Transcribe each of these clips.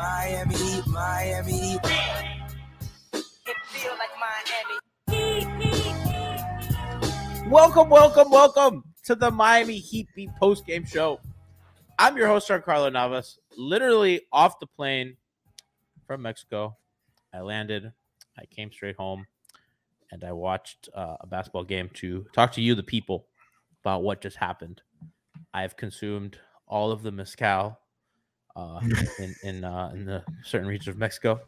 Miami, Miami. It feel like Miami. Welcome, welcome, welcome to the Miami Heat Beat post game show. I'm your host, Carlo Navas, literally off the plane from Mexico. I landed, I came straight home, and I watched uh, a basketball game to talk to you, the people, about what just happened. I've consumed all of the mezcal uh, in in, uh, in the certain regions of Mexico,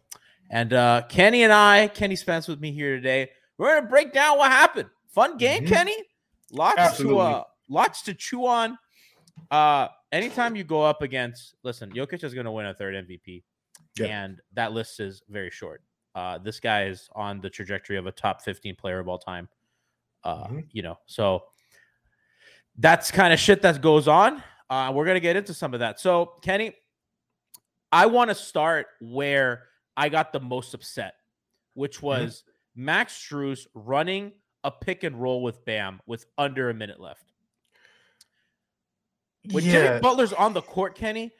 and uh, Kenny and I, Kenny Spence, with me here today. We're gonna break down what happened. Fun game, Mhm. Kenny. Lots Absolutely. to uh, lots to chew on. Uh, anytime you go up against, listen, Jokic is gonna win a third MVP, Yeah. and that list is very short. Uh, this guy is on the trajectory of a top 15 player of all time. Uh, Mhm. you know, so that's kind of shit that goes on. Uh, we're gonna get into some of that. So, Kenny, I want to start where I got the most upset, which Mm-hmm. was Max Strus running a pick and roll with Bam with under a minute left. When Jimmy Butler's on the court, Kenny,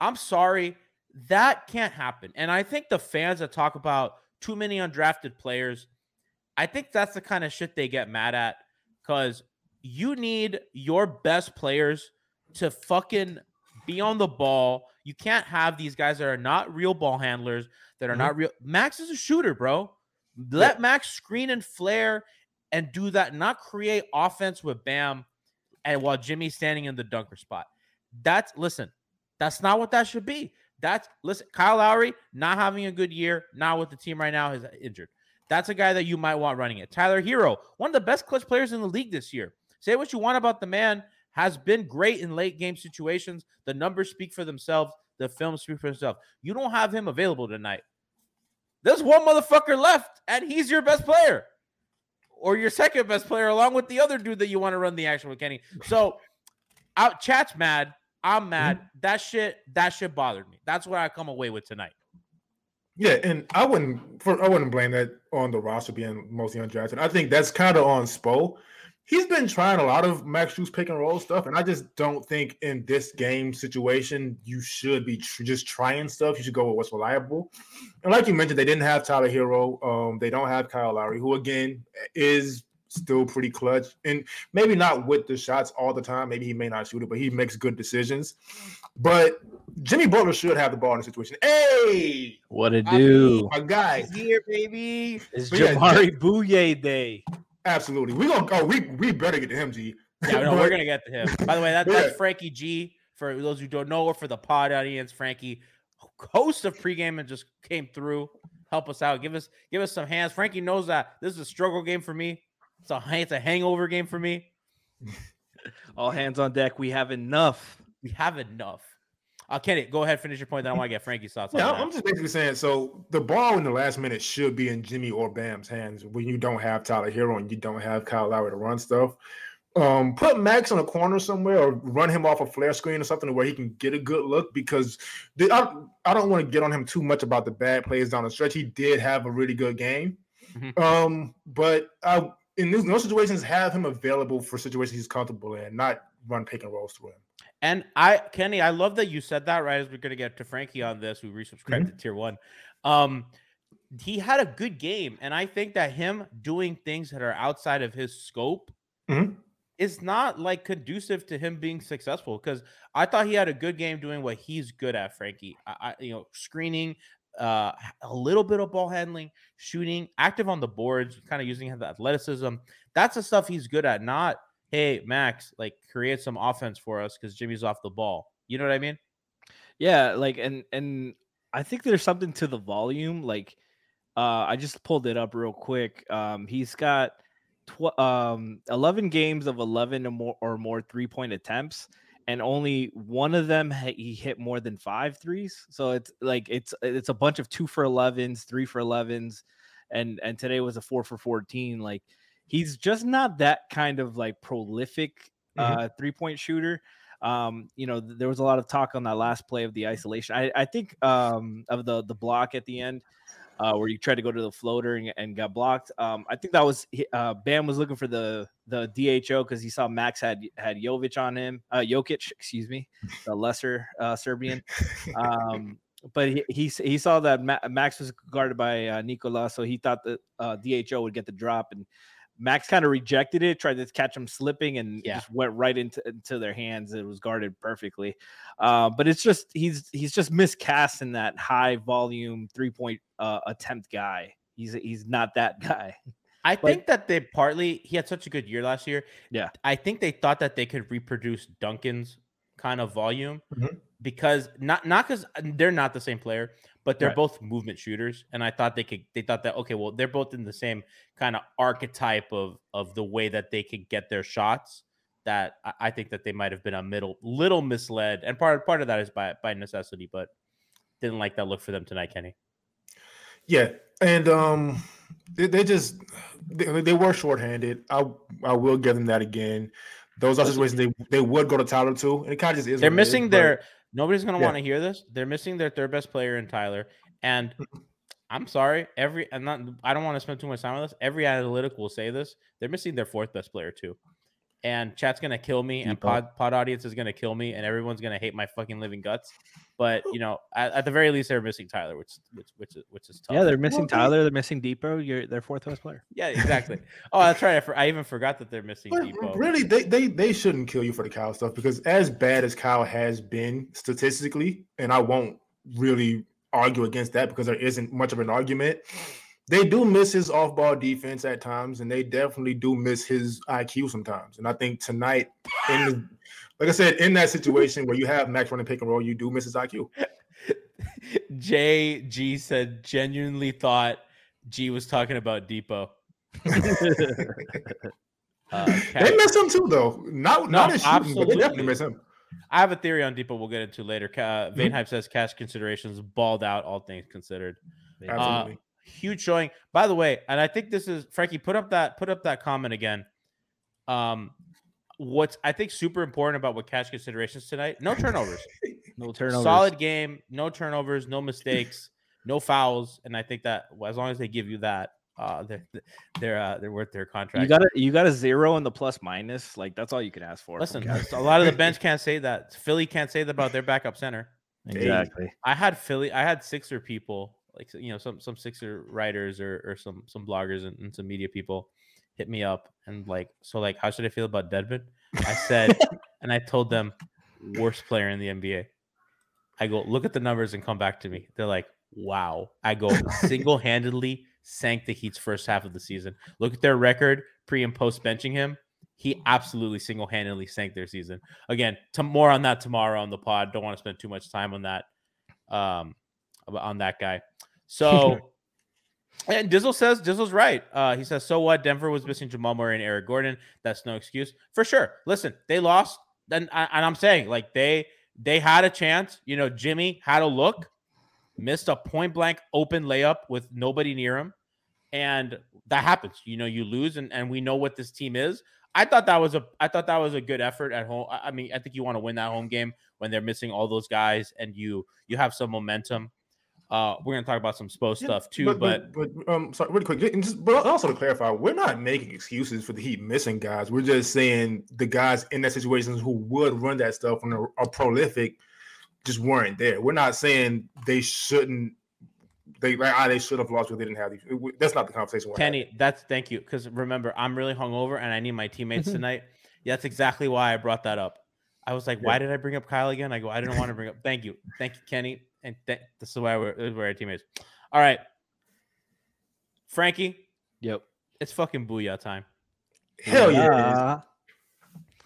I'm sorry, that can't happen. And I think the fans that talk about too many undrafted players, I think that's the kind of shit they get mad at because you need your best players to fucking be on the ball. You can't have these guys that are not real ball handlers, that are Mhm. not real. Max is a shooter, bro. Let Max screen and flare and do that, not create offense with Bam and while Jimmy's standing in the dunker spot. That's listen, that's not what that should be. That's listen, Kyle Lowry not having a good year, not with the team right now, is injured. That's a guy that you might want running it. Tyler Herro, one of the best clutch players in the league this year. Say what you want about the man, has been great in late game situations. The numbers speak for themselves. The film speaks for itself. You don't have him available tonight. There's one motherfucker left, and he's your best player, or your second best player, along with the other dude that you want to run the action with, Kenny. So, out chat's mad. I'm mad. Mm-hmm. That shit. That shit bothered me. That's what I come away with tonight. Yeah, and I wouldn't for I wouldn't blame that on the roster being mostly undrafted. I think that's kind of on Spo. He's been trying a lot of Max Strus pick and roll stuff, and I just don't think in this game situation you should be tr- just trying stuff. You should go with what's reliable. And like you mentioned, they didn't have Tyler Herro. Um, they don't have Kyle Lowry, who again is still pretty clutch, and maybe not with the shots all the time. Maybe he may not shoot it, but he makes good decisions. But Jimmy Butler should have the ball in the situation. Hey, What it I do? my guy. He's here, baby. It's But yeah, Jabari Bouyea Day. Absolutely. We gonna go. We we better get to him, G. Yeah, no, But- we're gonna get to him. By the way, that, Yeah. that's Franky G. For those who don't know, or for the pod audience, Franky, host of pregame, and just came through, help us out, give us give us some hands. Franky knows that this is a struggle game for me. It's a it's a hangover game for me. All hands on deck. We have enough. We have enough. Uh, Kenny, go ahead, finish your point. Then I want to get Franky's thoughts. Yeah, on I'm just basically saying. So the ball in the last minute should be in Jimmy or Bam's hands when you don't have Tyler Herro and you don't have Kyle Lowry to run stuff. Um, put Max on a corner somewhere or run him off a flare screen or something where he can get a good look because the, I, I don't want to get on him too much about the bad plays down the stretch. He did have a really good game. Mhm. Um, but I in those, those situations, have him available for situations he's comfortable in, not run pick and rolls through him. And I, Kenny, I love that you said that right as we're gonna get to Franky on this, who resubscribed to tier one. Um, he had a good game, and I think that him doing things that are outside of his scope Mhm. is not like conducive to him being successful. Because I thought he had a good game doing what he's good at, Franky. I, I you know, screening, uh, a little bit of ball handling, shooting, active on the boards, kind of using the athleticism. That's the stuff he's good at. Not hey Max, like create some offense for us because Jimmy's off the ball. You know what I mean? Yeah, like and and I think there's something to the volume. Like, uh, I just pulled it up real quick. Um, he's got tw- um 11 games of 11 or more or more three point attempts, and only one of them he hit more than five threes. So it's like it's it's a bunch of two for 11s, three for 11s, and and today was a four for 14. Like he's just not that kind of like prolific Mhm. uh three point shooter. Um you know th- there was a lot of talk on that last play of the isolation. I, I think um of the the block at the end uh where you tried to go to the floater and, and got blocked. Um i think that was uh bam was looking for the the dho because he saw max had had jovic on him uh jokic excuse me the lesser uh serbian. Um but he, he he saw that Ma- Max was guarded by uh, Nikola, so he thought that uh, DHO would get the drop, and Max kind of rejected it, tried to catch him slipping, and Yeah. just went right into into their hands. It was guarded perfectly, uh, but it's just he's he's just miscast in that high volume three point uh, attempt guy. He's he's not that guy. I But- think that they partly he had such a good year last year. Yeah. I think they thought that they could reproduce Duncan's kind of volume Mhm. Because not not because they're not the same player, but they're Right. both movement shooters, and I thought they could. They thought that okay, well, they're both in the same kind of archetype of of the way that they could get their shots. That I, I think that they might have been a middle little misled, and part part of that is by by necessity, but didn't like that look for them tonight, Kenny. Yeah, and um, they, they just they, they were shorthanded. I I will give them that again. Those are situations they they would go to Tyler too, and it kind of just is. They're what it is, missing but- their. Nobody's gonna Yeah. want to hear this. They're missing their third best player in Tyler, and I'm sorry. Every I'm not. I don't want to spend too much time on this. Every analytic will say this. They're missing their fourth best player too, and chat's gonna kill me, and pod pod audience is gonna kill me, and everyone's gonna hate my fucking living guts. But you know, at, at the very least, they're missing Tyler, which which which is which is tough. Yeah, they're missing Well, Tyler. They're missing Dipo. You're their fourth best player. yeah, exactly. oh, that's right. I, for, I even forgot that they're missing But Dipo. really, they, they they shouldn't kill you for the Kyle stuff because as bad as Kyle has been statistically, and I won't really argue against that because there isn't much of an argument. They do miss his off-ball defense at times, and they definitely do miss his IQ sometimes. And I think tonight, in the, like I said, in that situation where you have Max running pick and roll, you do miss his IQ. JG said genuinely thought G was talking about Dipo. Uh, They Cat- miss him too, though. Not No, not in shooting, but they definitely miss him. I have a theory on Dipo we'll get into later. Uh, Mhm. Says cash considerations balled out, all things considered. Absolutely. Huge showing. By the way, and I think this is Franky, put up that put up that comment again. Um what's I think super important about what cash considerations tonight, no turnovers. No turnovers. Solid game, no turnovers, no mistakes, no fouls. And I think that as long as they give you that, uh they're they're uh, they're worth their contract. You got a you got a zero in the plus minus. Like that's all you can ask for. Listen, a lot of the bench can't say that. Philly can't say that about their backup center. exactly. I had Philly, I had Sixer people, like you know, some some Sixer writers or or some some bloggers and, and some media people hit me up and like, so like, how should I feel about Dedmon? I said, and I told them, worst player in the NBA. I go, look at the numbers and come back to me. They're like, wow. I go, single handedly sank the Heat's first half of the season. Look at their record pre and post benching him. He absolutely single handedly sank their season. Again, to more on that tomorrow on the pod. Don't want to spend too much time on that. Um, on that guy. So, and Dizzle says Dizzle's right. Uh, he says, so what? Denver was missing Jamal Murray and Aaron Gordon. That's no excuse for sure. Listen, they lost. Then, I- and I'm saying like they they had a chance. You know, Jimmy had a look, missed a point blank open layup with nobody near him, and that happens. You know, you lose, and and we know what this team is. I thought that was a I thought that was a good effort at home. I I mean, I think you want to win that home game when they're missing all those guys and you you have some momentum. Uh, we're gonna talk about some Spo Yeah, stuff too, but, but, but, um, sorry, really quick, and just but also to clarify, we're not making excuses for the Heat missing guys. We're just saying the guys in that situation who would run that stuff and are, are prolific just weren't there. We're not saying they shouldn't. They like ah, they should have lost because they didn't have these. That's not the conversation. We're having. Kenny, that's thank you. Because remember, I'm really hungover and I need my teammates Mm-hmm. tonight. Yeah, that's exactly why I brought that up. I was like, why did I bring up Kyle again? I go, I didn't want to bring up. Thank you, thank you, Kenny, and th- this is why we're, this is where our teammates. All right, Franky, Yep. it's fucking booyah time. Hell yeah! it is.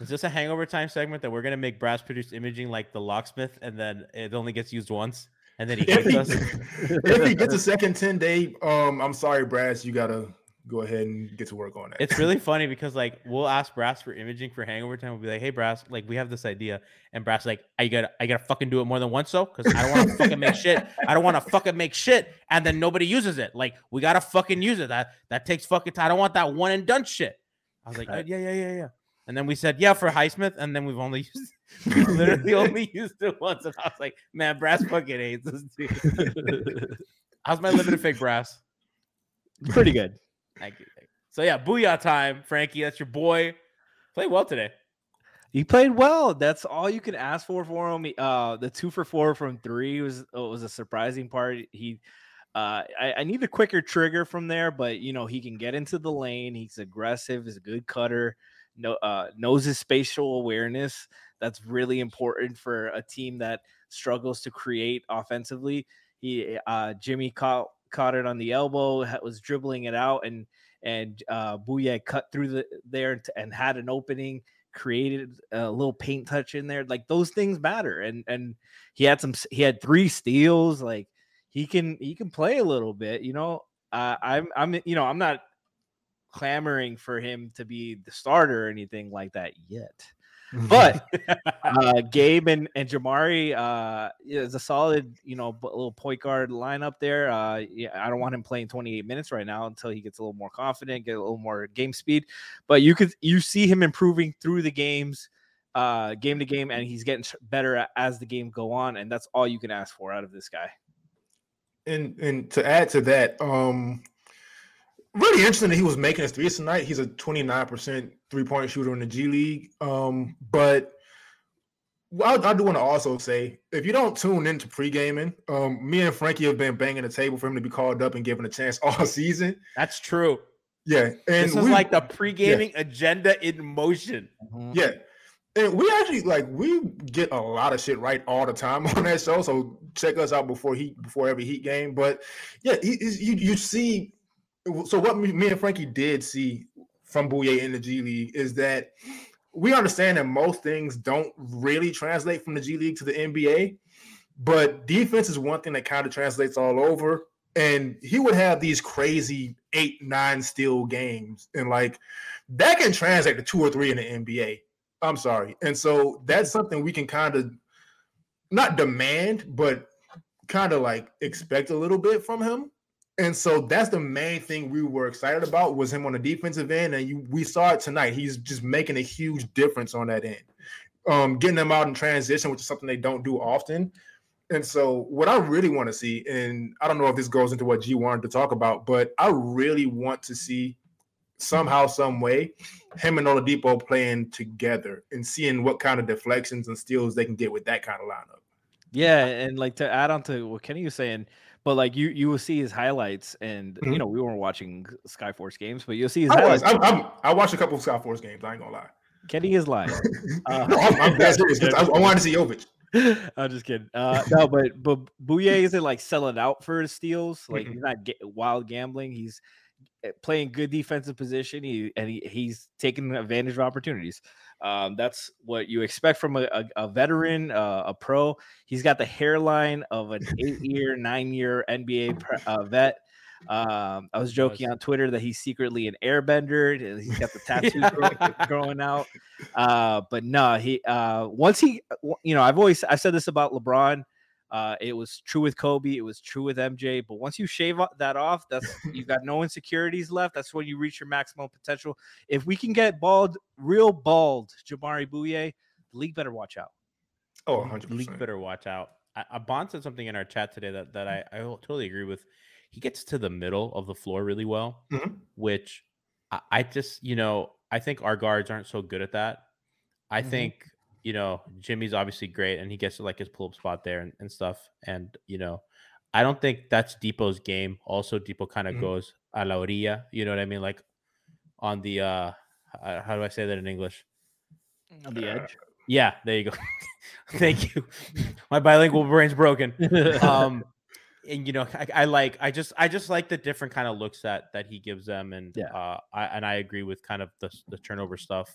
Is this a hangover time segment that we're gonna make brass produced imaging like the locksmith, and then it only gets used once, and then he If he, us? if he gets a second 10 day, um, I'm sorry, Brass, you gotta go ahead and get to work on it. It's really funny because like we'll ask Brass for imaging for hangover time. We'll be like, "Hey, Brass, like we have this idea," and Brass like, "I gotta, I gotta fucking do it more than once, so because I don't want to fucking make shit. I don't want to fucking make shit, and then nobody uses it. Like we gotta fucking use it. That that takes fucking time. I don't want that one and done shit." I was like, Right. "Uh, "Yeah, yeah, yeah, yeah." And then we said, "Yeah," for Highsmith, and then we've only used, we literally only used it once, and I was like, "Man, Brass fucking hates us." Dude. How's my limited fake Brass? pretty good. Thank you. thank you. So yeah, booyah time, Franky. That's your boy. Play well today. He played well. That's all you can ask for for him. Uh, the two for four from three was uh, was a surprising part. He, uh, I, I need a quicker trigger from there, but you know he can get into the lane. He's aggressive. He's a good cutter. No, uh, knows his spatial awareness. That's really important for a team that struggles to create offensively. He, uh, Jimmy caught caught it on the elbow, was dribbling it out, and and uh, Bouyea cut through the there and had an opening created a little paint touch in there. Like those things matter and and he had some he had three steals like he can he can play a little bit you know? Uh, i'm i'm you know i'm not clamoring for him to be the starter or anything like that yet but uh, Gabe and, and Jamaree uh, is a solid, you know, little point guard lineup there. Uh, yeah, I don't want him playing 28 minutes right now until he gets a little more confident, get a little more game speed. But you could you see him improving through the games, uh, game to game, and he's getting better as the game go on, and that's all you can ask for out of this guy. and and to add to that, um, really interesting that he was making his threes tonight. He's a 29% three-point shooter in the G League. Um, but I, I do want to also say, if you don't tune into pre-gaming, um, me and Franky have been banging the table for him to be called up and given a chance all season. That's true. Yeah, and this is we- like the pre-gaming agenda in motion. Yeah. And we actually like we get a lot of shit right all the time on that show. So check us out before heat before every heat game. But yeah, he, he's- you you see. So what me, and Franky did see from Bouyea in the G League is that we understand that most things don't really translate from the G League to the NBA, but defense is one thing that kind of translates all over. And he would have these crazy eight, nine steal games, and like that can translate to two or three in the NBA. I'm sorry. And so that's something we can kind of not demand, but kind of like expect a little bit from him. And so that's the main thing we were excited about was him on the defensive end. And you, we saw it tonight. He's just making a huge difference on that end. Um, getting them out in transition, which is something they don't do often. And so what I really want to see, and I don't know if this goes into what G wanted to talk about, but I really want to see somehow, some way, him and Oladipo playing together and seeing what kind of deflections and steals they can get with that kind of lineup. Yeah, and like to add on to what Kenny was saying, but like you you will see his highlights, and you Mhm. know we weren't watching Skyforce games, but you'll see his I was. highlights. I, I'm, I watched a couple of skyforce games. I ain't gonna lie. Kenny is lying. Uh, no, I'm, I'm serious. I, I wanted to see Jovic. I'm just kidding. Uh, no, but but Bouyea isn't like selling out for his steals. Like Mm-mm. he's not ga- wild gambling. He's uh, playing good defensive position. He and he, he's taking advantage of opportunities. Um, that's what you expect from a, a, a veteran, uh, a pro. He's got the hairline of an eight-year, nine-year NBA pre- uh, vet. Um, I was joking on Twitter that he's secretly an airbender. and He's got the tattoo growing, growing out. Uh, but no, he uh, once he, you know, I've always I said this about LeBron. Uh, it was true with Kobe. It was true with MJ. But once you shave that off, that's you've got no insecurities left. That's when you reach your maximum potential. If we can get bald, real bald, Jabari Bouyea, the league better watch out. Oh, 100 League better watch out. I, I Bond said something in our chat today that that I, I totally agree with. He gets to the middle of the floor really well, Mhm. which I, I just you know I think our guards aren't so good at that. I Mm-hmm. Mhm. think you know Jimmy's obviously great and he gets to like his pull up spot there and, and stuff. And you know, I don't think that's Dipo's game. Also, Dipo kind of Mhm. goes a la orilla. You know what I mean? Like on the uh, uh, how do I say that in English? on the edge. Yeah, there you go. Thank you. My bilingual brain's broken. Um, and you know, I, I like, I just, I just like the different kind of looks that that he gives them, and Yeah. uh, I and I agree with kind of the the turnover stuff.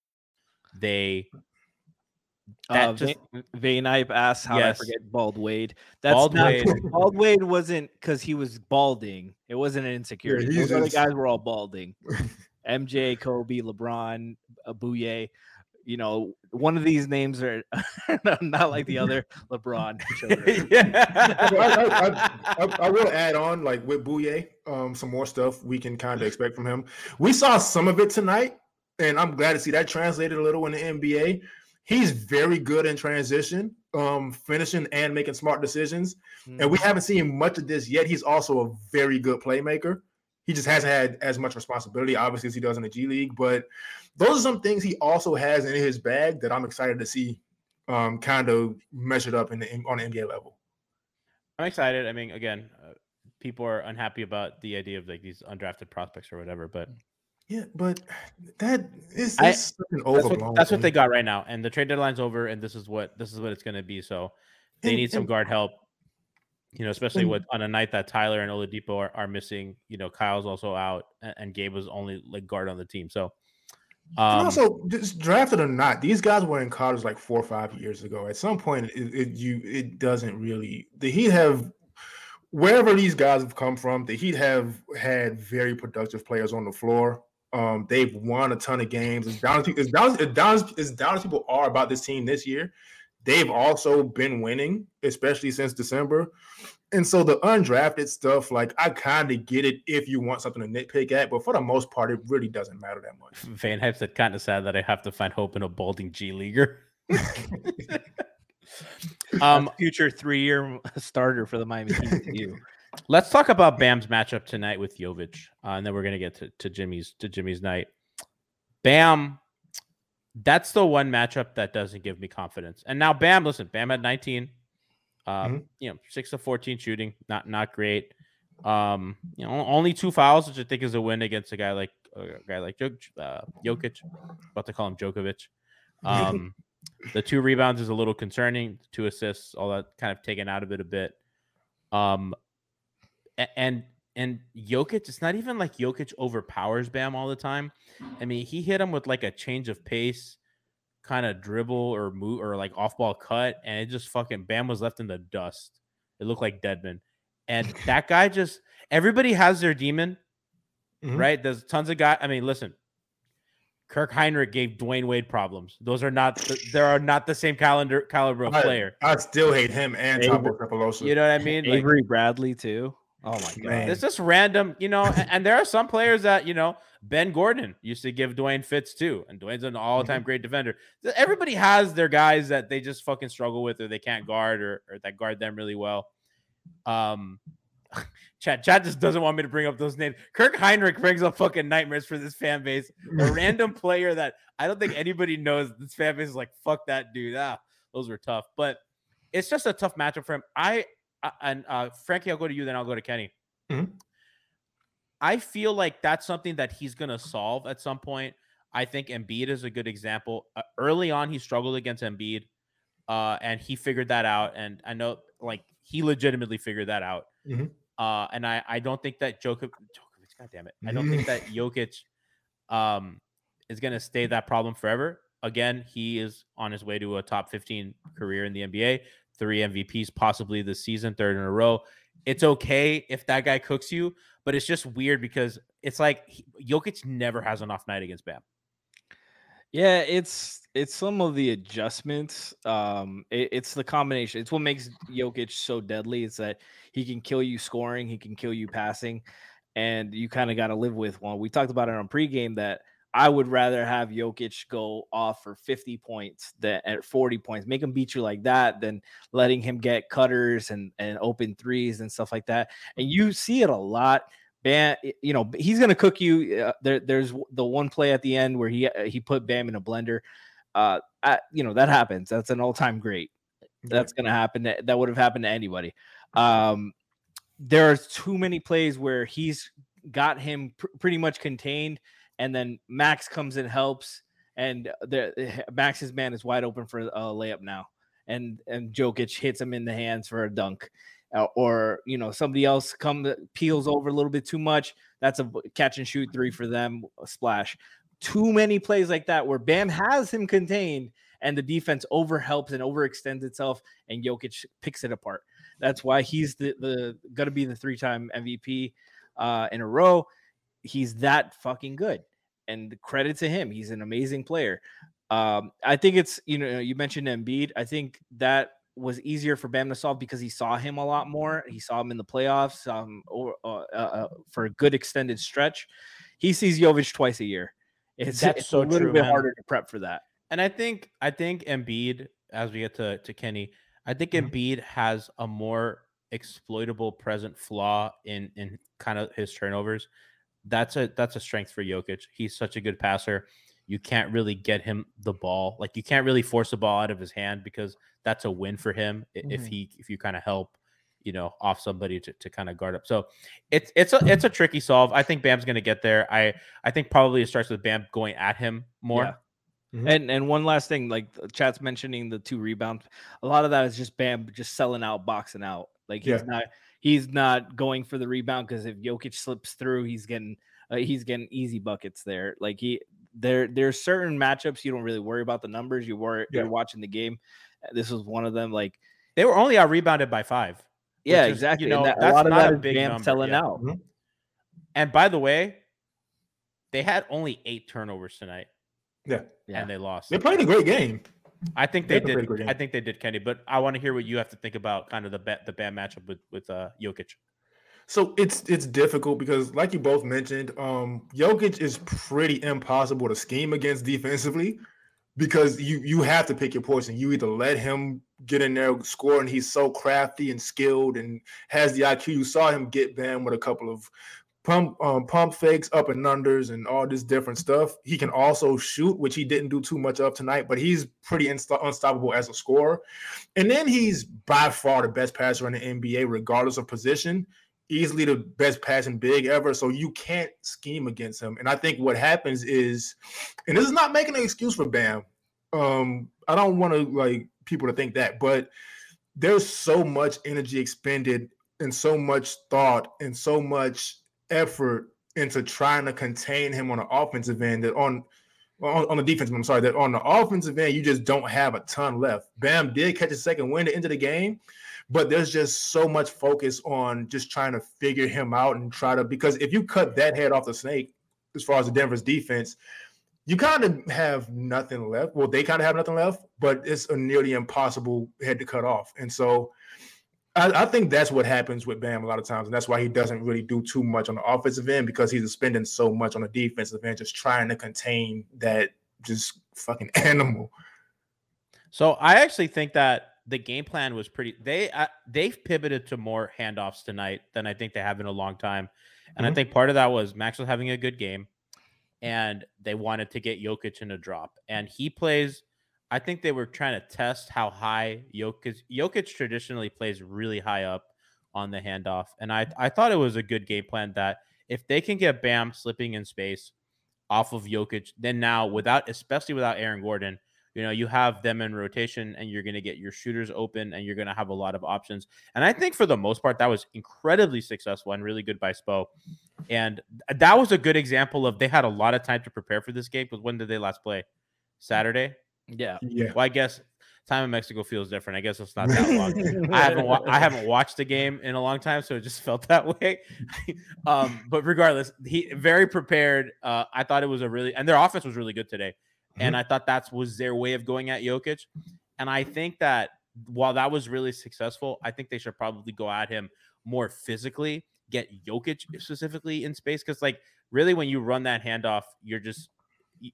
They That Uh, just- Va- Vane Ipe asks how Yes. I forget Bald Wade. That's Bald not Wade. Bald Wade wasn't because he was balding. It wasn't an insecurity. he's Those other guys were all balding. MJ, Kobe, LeBron, Abuye. You know, one of these names are not like the other. LeBron. Yeah. So I, I, I, I, I will add on, like with Bouyea, um, some more stuff we can kind of expect from him. We saw some of it tonight, and I'm glad to see that translated a little in the NBA. He's very good in transition, um, finishing and making smart decisions. And we haven't seen much of this yet. He's also a very good playmaker. He just hasn't had as much responsibility, obviously, as he does in the G League. But those are some things he also has in his bag that I'm excited to see um, kind of measured up in the on the NBA level. I'm excited. I mean, again, uh, people are unhappy about the idea of like these undrafted prospects or whatever, but Yeah, but that is I- it's such an that's overblown. what, that's what they got right now. And the trade deadline's over, and this is what this is what it's going to be. So they And- need some and- guard help. You know, especially and- with on a night that Tyler and Oladipo are, are missing. You know, Kyle's also out, and, and Gabe was only like guard on the team. So, And um, also, just drafted or not, these guys were in college like four or five years ago. At some point, it, it you it doesn't really. The Heat have wherever these guys have come from. The Heat have had very productive players on the floor. Um, they've won a ton of games. As down as as down as down as, as down as people are about this team this year, they've also been winning, especially since December. And so the undrafted stuff, like I kind of get it if you want something to nitpick at, but for the most part, it really doesn't matter that much. Van Hype said, kind of sad that I have to find hope in a balding G leaguer. um, future three-year starter for the Miami Heat. you. Let's talk about Bam's matchup tonight with Jovic, uh, and then we're gonna get to, to Jimmy's to Jimmy's night. Bam, that's the one matchup that doesn't give me confidence. And now Bam, listen, Bam at 19, um, Mhm. you know, six to 14 shooting, not not great. Um, you know, only two fouls, which I think is a win against a guy like a guy like Jok- uh, Jokic. About to call him Djokovic. Um, the two rebounds is a little concerning. Two assists, all that kind of taken out of it a bit. Um, and and Jokic, it's not even like Jokic overpowers Bam all the time. I mean, he hit him with like a change of pace, kind of dribble or move or like off ball cut, and it just fucking Bam was left in the dust. It looked like Dedmon. and that guy just everybody has their demon, Mhm. right? There's tons of guys. I mean, listen, Kirk Hinrich gave Dwyane Wade problems. Those are not the, there are not the same calendar caliber of I- player. I still hate him and Avery- Thabo Sefolosha. You know what I mean? Like, Avery Bradley too. Oh my god. Man. it's just random, you know. and, and there are some players that you know. Ben Gordon used to give Dwyane fits too, and Dwyane's an all-time great defender. Everybody has their guys that they just fucking struggle with, or they can't guard, or, or that guard them really well. Um, Chad, Chad just doesn't want me to bring up those names. Kirk Hinrich brings up fucking nightmares for this fan base. A random player that I don't think anybody knows. This fan base is like, fuck that dude. Ah, those were tough, but it's just a tough matchup for him. I- and uh, Franky, I'll go to you, then I'll go to Kenny. Mhm. I feel like that's something that he's going to solve at some point. I think Embiid is a good example. Uh, early on, he struggled against Embiid, uh, and he figured that out. And I know, like, he legitimately figured that out. Mhm. Uh, and I, I don't think that Jokic, Djokovic, God damn it, I don't think that Jokic, um, is going to stay that problem forever. Again, he is on his way to a top 15 career in the NBA, three MVPs possibly this season, third in a row. It's okay if that guy cooks you, but it's just weird because it's like he, Jokic never has an off night against Bam. Yeah, it's it's some of the adjustments. Um, it- it's the combination. It's what makes Jokic so deadly. It's that he can kill you scoring, he can kill you passing, and you kind of got to live with one. We talked about it on pregame that I would rather have Jokic go off for 50 points than at 40 points, make him beat you like that, than letting him get cutters and and open threes and stuff like that. And you see it a lot. Bam, you know, he's gonna cook you. Uh, there, there's the one play at the end where he uh, he put Bam in a blender. Uh, I, you know that happens. That's an all time great. That's gonna happen. That, that would have happened to anybody. Um, there are too many plays where he's got him pr- pretty much contained, and then Max comes and helps, and Max's man is wide open for a layup now, and and Jokic hits him in the hands for a dunk uh, or you know somebody else come peels over a little bit too much that's a catch and shoot three for them a splash. Too many plays like that where bam has him contained and the defense over helps and overextends itself and Jokic picks it apart. That's why he's the the gonna be the three-time MVP uh in a row. He's that fucking good and credit to him he's an amazing player um I think it's you know you mentioned Embiid I think that was easier for Bam to solve because he saw him a lot more. He saw him in the playoffs um, or, uh, uh, for a good extended stretch. He sees Jovic twice a year. It's, That's it's so a little true, bit man. harder to prep for that. And I think I think Embiid, as we get to, to Kenny, I think Mhm. Embiid has a more exploitable present flaw in in kind of his turnovers. That's a that's a strength for Jokic. He's such a good passer. You can't really get him the ball. Like you can't really force the ball out of his hand because that's a win for him i- if he if you kind of help, you know, off somebody to, to kind of guard up. So it's it's a it's a tricky solve. I think Bam's gonna get there. I I think probably it starts with Bam going at him more. Yeah. Mhm. And and one last thing, like the chat's mentioning the two rebounds. A lot of that is just Bam just selling out, boxing out. Like he's Yeah. not he's not going for the rebound because if Jokic slips through, he's getting uh, he's getting easy buckets there. Like he there there's certain matchups you don't really worry about the numbers. You worry Yeah. you're watching the game. This was one of them. Like They were only out rebounded by five. yeah, is, you exactly. know, and that, a that's lot of not that a big Bam number, selling yeah. out. And by the way, they had only eight turnovers tonight, Yeah, Yeah. and they lost. they played a great game. I think they did. I think they did, Kenny. But I want to hear what you have to think about kind of the bet the bad matchup with with uh Jokic. So it's it's difficult because, like you both mentioned, um, Jokic is pretty impossible to scheme against defensively because you you have to pick your poison. You either let him get in there score, and he's so crafty and skilled and has the IQ. You saw him get Bam with a couple of pump um, pump fakes, up and unders, and all this different stuff. He can also shoot, which he didn't do too much of tonight, but he's pretty insta- unstoppable as a scorer. And then he's by far the best passer in the NBA, regardless of position easily the best passing big ever. So you can't scheme against him. And I think what happens is, and this is not making an excuse for Bam. Um, I don't want to like people to think that, but there's so much energy expended and so much thought and so much effort into trying to contain him on the offensive end that on on, on the defensive, I'm sorry, that on the offensive end, you just don't have a ton left. Bam did catch a second win at the end of the game, but there's just so much focus on just trying to figure him out and try to because if you cut that head off the snake, as far as the Denver's defense, you kind of have nothing left. Well, they kind of have nothing left, but it's a nearly impossible head to cut off. And so I, I, think that's what happens with Bam a lot of times. And that's why he doesn't really do too much on the offensive end because he's spending so much on the defensive end, just trying to contain that just fucking animal. So I actually think that the game plan was pretty. They uh, they've pivoted to more handoffs tonight than I think they have in a long time, and mm-hmm. I think part of that was Max was having a good game, and they wanted to get Jokic in a drop, and he plays. I think they were trying to test how high Jokic. Jokic traditionally plays really high up on the handoff, and I I thought it was a good game plan that if they can get Bam slipping in space off of Jokic, then now without especially without Aaron Gordon you know you have them in rotation and you're going to get your shooters open and you're going to have a lot of options. And i think for the most part that was incredibly successful and really good by spo. And that was a good example of they had a lot of time to prepare for this game because when did they last play? Saturday yeah. Yeah. Well i guess time in mexico feels different. I guess it's not that long. I haven't wa- i haven't watched the game in a long time so it just felt that way. Um but regardless he very prepared. Uh i thought it was a really and their offense was really good today and I thought that was their way of going at Jokic. And I think that while that was really successful, I think they should probably go at him more physically, get Jokic specifically in space. Cause like really when you run that handoff, you're just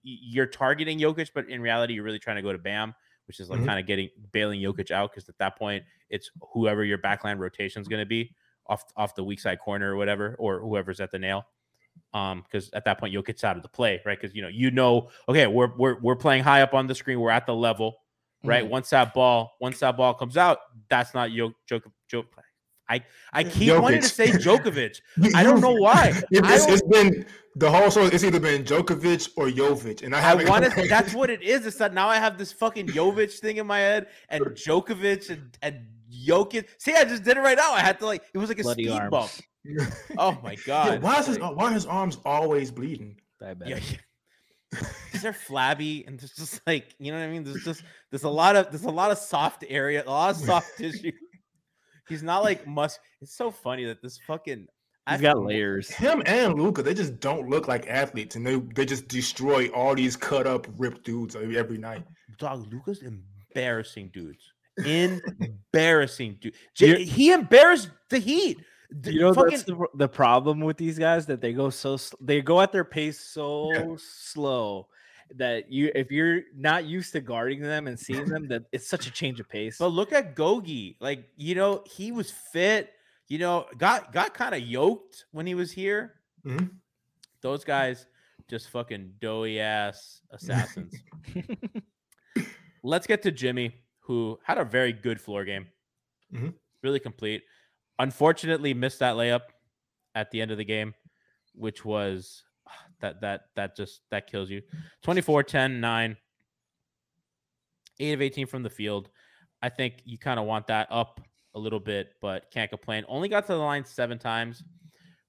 you're targeting Jokic, but in reality, you're really trying to go to Bam, which is like mm-hmm. kind of getting bailing Jokic out because at that point, it's whoever your backline rotation is going to be off off the weak side corner or whatever, or whoever's at the nail um because at that point Jokic's out of the play right because you know you know okay we're we're we're playing high up on the screen we're at the level right mm-hmm. once that ball once that ball comes out that's not Jok Jok Jok I I keep Jokic. wanting to say Djokovic I don't know why it's, it's been the whole show it's either been Djokovic or Jovic and I, I wanted that's what it is it's that now I have this fucking Jovic thing in my head and Djokovic and and Jokic see I just did it right now I had to like it was like a Bloody speed arms. bump oh my god! Yeah, why is his why are his arms always bleeding? Yeah, yeah. they're flabby and there's just like you know what I mean. There's just there's a lot of there's a lot of soft area, a lot of soft tissue. He's not like must. It's so funny that this fucking He's got layers. Him and Luka, they just don't look like athletes, and they they just destroy all these cut up, ripped dudes every night. Dog, Luka's embarrassing dudes. Embarrassing dude. he embarrassed the Heat. You know fucking... that's the, the problem with these guys that they go so they go at their pace so yeah. slow that you if you're not used to guarding them and seeing them that it's such a change of pace. But look at Gogi, like you know he was fit, you know got got kind of yoked when he was here. Mm-hmm. Those guys just fucking doughy ass assassins. Let's get to Jimmy, who had a very good floor game, mm-hmm. really complete. Unfortunately, missed that layup at the end of the game, which was that that that just that kills you. 24 10 9 8 of 18 from the field. I think you kind of want that up a little bit, but can't complain. Only got to the line 7 times,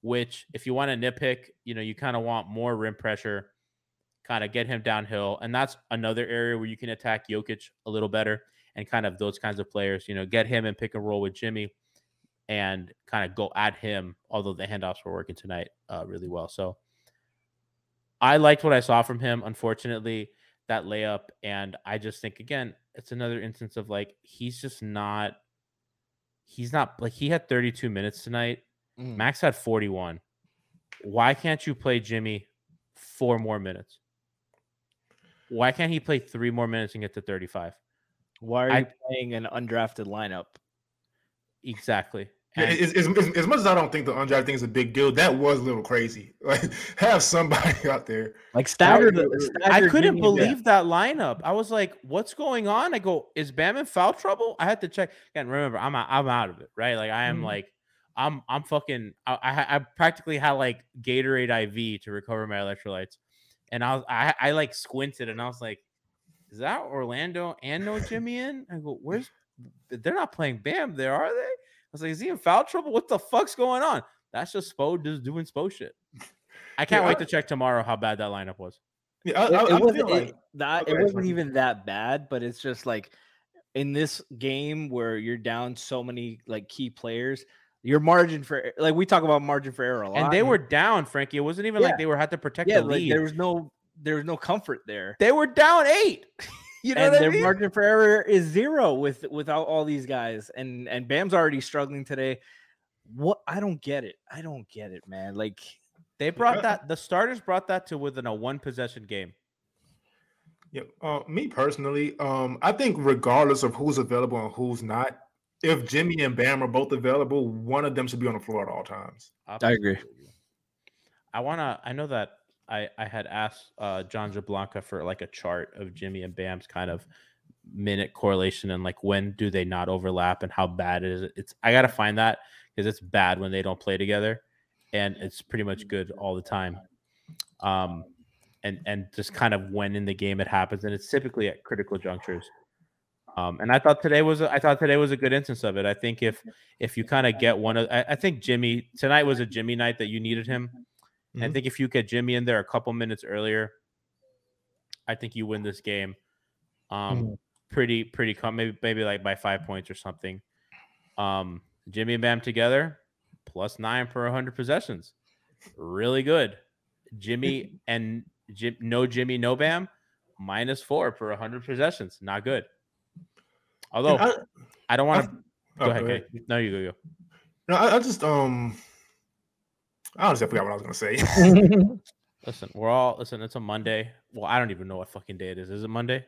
which if you want to nitpick, you know, you kind of want more rim pressure, kind of get him downhill, and that's another area where you can attack Jokic a little better and kind of those kinds of players, you know, get him and pick and roll with Jimmy and kind of go at him. Although the handoffs were working tonight uh, really well, so I liked what I saw from him. Unfortunately, that layup, and I just think again, it's another instance of like he's just not. He's not like he had 32 minutes tonight. Mm. Max had 41. Why can't you play Jimmy four more minutes? Why can't he play three more minutes and get to 35? Why are you I, playing an undrafted lineup? Exactly. Yeah, as, as, as, much as I don't think the undrafted thing is a big deal, that was a little crazy. Like, have somebody out there like staggered. I couldn't believe that. that lineup. I was like, "What's going on?" I go, "Is Bam in foul trouble?" I had to check. And remember, I'm I'm out of it, right? Like, I am mm. like, I'm I'm fucking. I, I, I practically had like Gatorade IV to recover my electrolytes, and I was I I like squinted and I was like, "Is that Orlando and no Jimmy in?" I go, "Where's they're not playing Bam there, are they? I was like, is he in foul trouble? What the fuck's going on? That's just Spo just doing Spo shit. I can't yeah, wait I, to check tomorrow how bad that lineup was. Yeah, I, it, it wasn't, like, it, that, it wasn't even that bad, but it's just like in this game where you're down so many like key players, your margin for er, like we talk about margin for error a lot. And they were down, Franky. It wasn't even Yeah. like they were had to protect yeah, the like, lead. there was no there was no comfort there. they were down eight. you know and what I their mean? margin for error is zero with without all these guys. And and Bam's already struggling today. What I don't get it. I don't get it, man. Like They brought that. The starters brought that to within a one possession game. Yeah, uh, me personally, um, I think regardless of who's available and who's not, if Jimmy and Bam are both available, one of them should be on the floor at all times. I agree. I wanna. I know that I I had asked uh, John Jablanca for like a chart of Jimmy and Bam's kind of minute correlation and like when do they not overlap and how bad is it? It's I gotta find that because it's bad when they don't play together, and it's pretty much good all the time. Um, and and just kind of when in the game it happens, and it's typically at critical junctures. Um, and I thought today was a, I thought today was a good instance of it. I think if if you kind of get one of I, I think Jimmy tonight was a Jimmy night that you needed him. And I think if you get Jimmy in there a couple minutes earlier, I think you win this game. Um, pretty pretty com- maybe maybe like by five points or something. Um, Jimmy and Bam together, plus nine per hundred possessions, really good. Jimmy and Jim, no Jimmy, no Bam, minus four per hundred possessions, not good. Although I, I- don't want to oh, go ahead. ahead. No, you go. go. No, I, I just um, I honestly forgot what I was gonna say. Listen, we're all listen. It's a Monday. Well, I don't even know what fucking day it is. Is it Monday?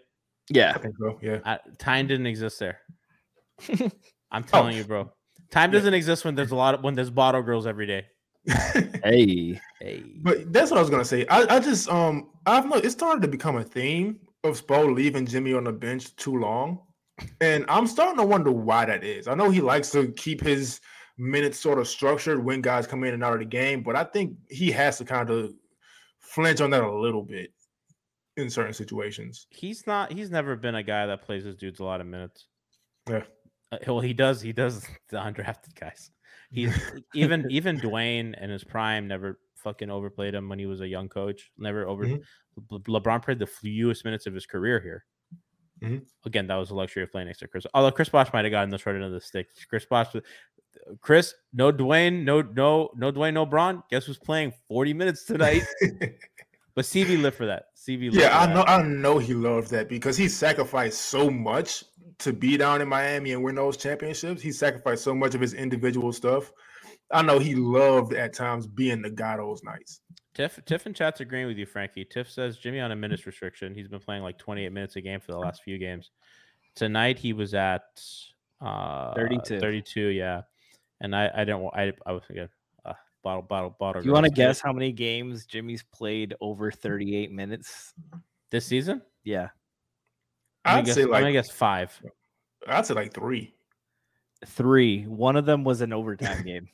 yeah. I think so. Yeah. I, time didn't exist there. I'm telling you, bro. Time doesn't exist when there's a lot of when there's bottle girls every day. Hey. Hey, But that's what I was gonna say. I, I just um I've know it started to become a theme of Spo leaving Jimmy on the bench too long. And I'm starting to wonder why that is. I know he likes to keep his minutes sort of structured when guys come in and out of the game, but I think he has to kind of flinch on that a little bit in certain situations. he's not. He's never been a guy that plays his dudes a lot of minutes. Yeah. Uh, well, he does. He does the undrafted guys. He's even even Dwyane in his prime never fucking overplayed him when he was a young coach. Never over. Mhm. Le- LeBron played the fewest minutes of his career here. Mhm. Again, that was the luxury of playing next to Chris. Although Chris Bosh might have gotten the short end of the stick. Chris Bosh, Chris, no Dwyane, no no no Dwyane, no Bron. Guess who's playing forty minutes tonight? but CB lived for that. CB. lived Yeah, for I that. know. I know he loved that because he sacrificed so much to be down in Miami and win those championships. He sacrificed so much of his individual stuff. I know he loved at times being the guy those nights. Tiff, Tiff and chat's agreeing with you, Franky. Tiff says Jimmy on a minutes restriction. He's been playing like 28 minutes a game for the last few games. Tonight he was at uh 32. 32, yeah. And I I didn't wa- I I was again uh, bottle bottle bottle. Do you want to guess how many games Jimmy's played over 38 minutes? this season? Yeah. I'm gonna I'd guess, say like I'm gonna like guess five. I'd say like three. Three. One of them was an overtime game.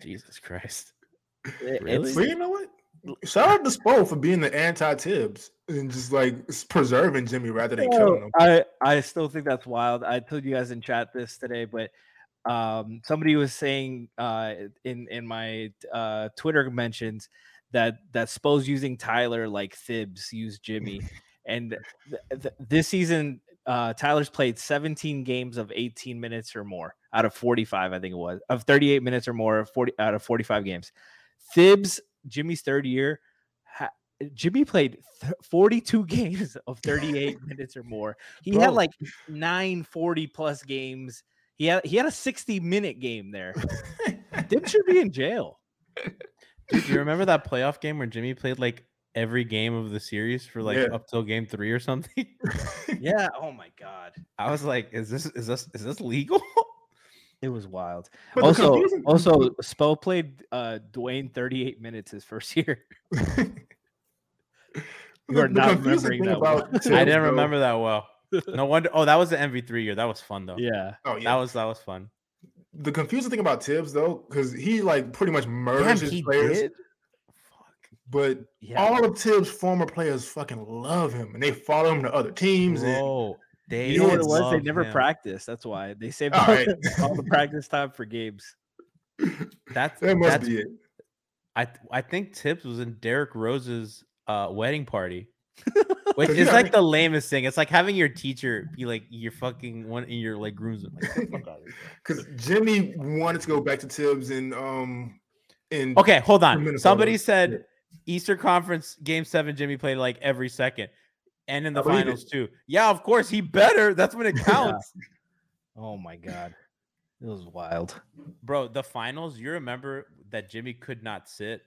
Jesus Christ. It- Really? it's- But you know what? Shout out to Spo for being the anti Thibs and just like preserving Jimmy rather than killing him. I I still think that's wild. I told you guys in chat this today, but um, somebody was saying uh, in in my uh, Twitter mentions that that Spo's using Tyler like Thibs used Jimmy, and th- th- this season uh, Tyler's played 17 games of 18 minutes or more out of 45, I think it was of 38 minutes or more, 40 out of 45 games. Thibs, Jimmy's third year, ha- Jimmy played th- 42 games of 38 minutes or more. He had like nine 40 plus games. He had he had a 60 minute game there. Dim should be in jail. Dude, do you remember that playoff game where Jimmy played like every game of the series for like Yeah. up till game three or something? Yeah. Oh my god. I was like, is this is this is this legal? It was wild. But also, confusing- also Spo played uh Dwyane 38 minutes his first year. You are not remembering that well. I didn't remember that well. No wonder. Oh, that was the MV3 year. That was fun though. Yeah. Oh yeah. That was that was fun. the confusing thing about Thibs though, because he like pretty much Damn, his players, did. Fuck. but Yeah. all of Thibs' former players fucking love him and they follow him to other teams. And Bro, they You know what it was? They never him. practiced. That's why they saved All all, right. the, all the practice time for games. That's that must that's, be it. I I think Thibs was in Derrick Rose's uh, wedding party. Which 'Cause you is like the lamest thing. It's like having your teacher be like your fucking one in your like groomsman. Like, "Get the fuck outta here." Because Jimmy wanted to go back to Thibs and um and okay, hold on. Minnesota. Somebody said Easter Conference Game Seven. Jimmy played like every second, and in the I it. finals too. Yeah, of course he better. That's when it counts, Oh my god, it was wild. bro. The finals. You remember that Jimmy could not sit.